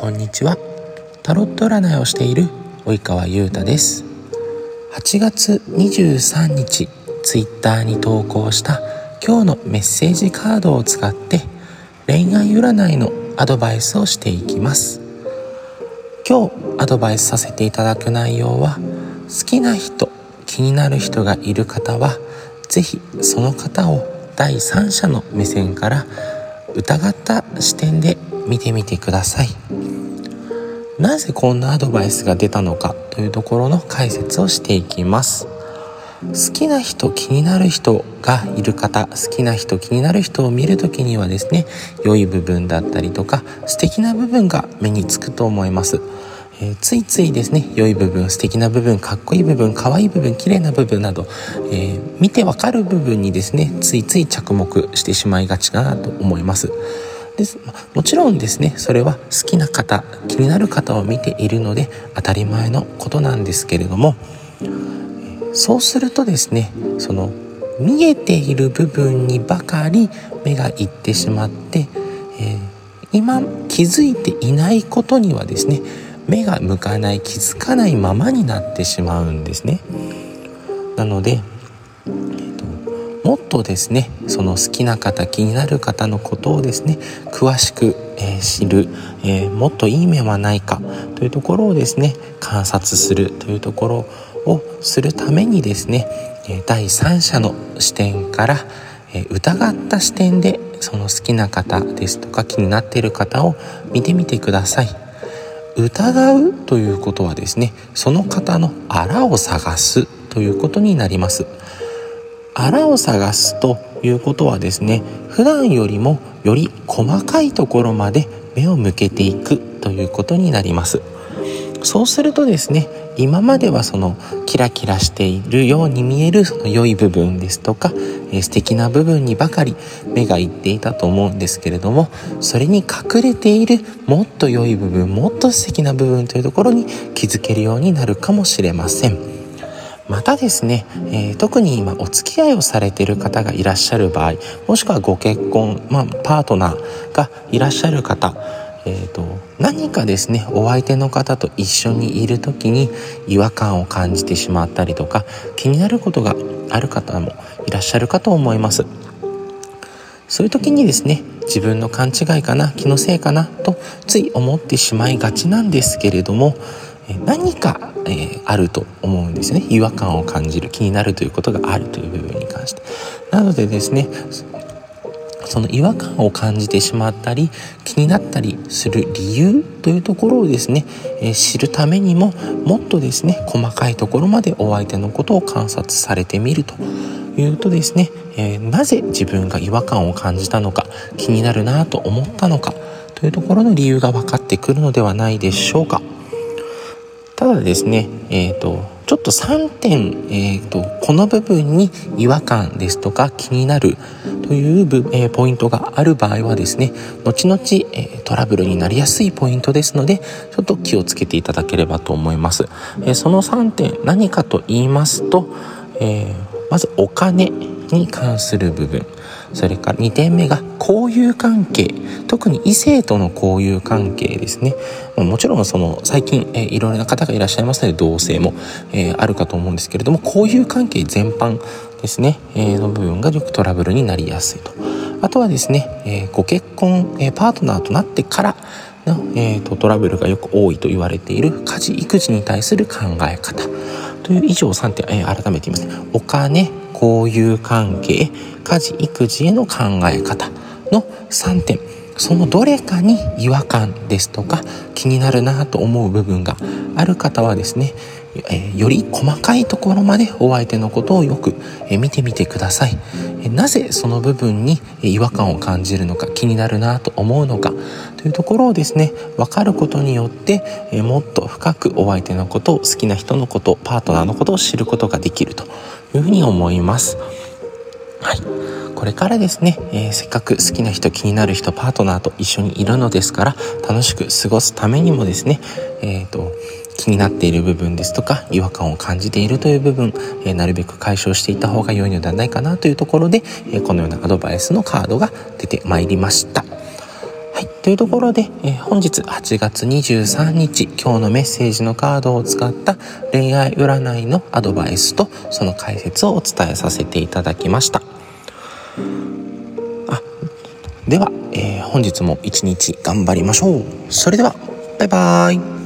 こんにちは。タロット占いをしている及川優太です。8月23日ツイッターに投稿した今日のメッセージカードを使って恋愛占いのアドバイスをしていきます。今日アドバイスさせていただく内容は好きな人気になる人がいる方は是非その方を第三者の目線から疑った視点で見てみてください。なぜこんなアドバイスが出たのかというところの解説をしていきます。好きな人気になる人がいる方好きな人気になる人を見る時にはですね良い部分だったりとか素敵な部分が目につくと思います。えー、ついついですね良い部分素敵な部分かっこいい部分可愛い部分綺麗な部分など、えー、見てわかる部分にですねついつい着目してしまいがちかなと思います。です。もちろんですねそれは好きな方気になる方を見ているので当たり前のことなんですけれどもそうするとですねその見えている部分にばかり目がいってしまって、えー、今気づいていないことにはですね目が向かない気づかないままになってしまうんですね。なので、もっとですねその好きな方気になる方のことをですね詳しく、えー、知る、えー、もっといい面はないかというところをですね観察するというところをするためにですね第三者の視点から疑った視点でその好きな方ですとか気になっている方を見てみてください。疑うということはですねその方のあらを探すということになりますあらを探すということはですね普段よりもより細かいところまで目を向けていくということになります。そうするとですね今まではそのキラキラしているように見えるその良い部分ですとか、えー、素敵な部分にばかり目がいっていたと思うんですけれどもそれに隠れているもっと良い部分もっと素敵な部分というところに気づけるようになるかもしれません。またですね、えー、特に今お付き合いをされている方がいらっしゃる場合もしくはご結婚、まあ、パートナーがいらっしゃる方えーと、何かですねお相手の方と一緒にいる時に違和感を感じてしまったりとか気になることがある方もいらっしゃるかと思います。そういう時にですね自分の勘違いかな気のせいかなとつい思ってしまいがちなんですけれども何か、えー、あると思うんですね違和感を感じる気になるということがあるという部分に関してなのでですねその違和感を感じてしまったり気になったりする理由というところをですね、えー、知るためにももっとですね細かいところまでお相手のことを観察されてみるというとですね、えー、なぜ自分が違和感を感じたのか気になるなと思ったのかというところの理由が分かってくるのではないでしょうか。ただですね、えーと、ちょっと3点、えーと、この部分に違和感ですとか気になるという、えー、ポイントがある場合はですね後々、えー、トラブルになりやすいポイントですのでちょっと気をつけていただければと思います。えー、その3点何かと言いますと、えまずお金に関する部分。それから2点目が交友関係。特に異性との交友関係ですね。もちろんその最近、え、いろいろな方がいらっしゃいますので同性も、え、あるかと思うんですけれども交友関係全般ですね、え、の部分がよくトラブルになりやすいと。あとはですね、え、ご結婚、え、パートナーとなってからの、えーと、トラブルがよく多いと言われている家事育児に対する考え方。という以上3点、えー、改めて言います。ねお金交友関係家事育児への考え方の3点。そのどれかに違和感ですとか気になるなと思う部分がある方はですねえより細かいところまでお相手のことをよく、え見てみてください、えなぜその部分に違和感を感じるのか気になるなと思うのかというところをですね分かることによって、えもっと深くお相手のことを好きな人のことパートナーのことを知ることができるというふうに思います。はい。これからですね、えー、せっかく好きな人気になる人パートナーと一緒にいるのですから楽しく過ごすためにもですねえっ、ー、と気になっている部分ですとか違和感を感じているという部分、え、なるべく解消していった方が良いのではないかなというところで、え、このようなアドバイスのカードが出てまいりました。はい、というところで、え、本日8月23日今日のメッセージのカードを使った恋愛占いのアドバイスとその解説をお伝えさせていただきました。あでは、えー、本日も一日頑張りましょう。それではバイバーイ。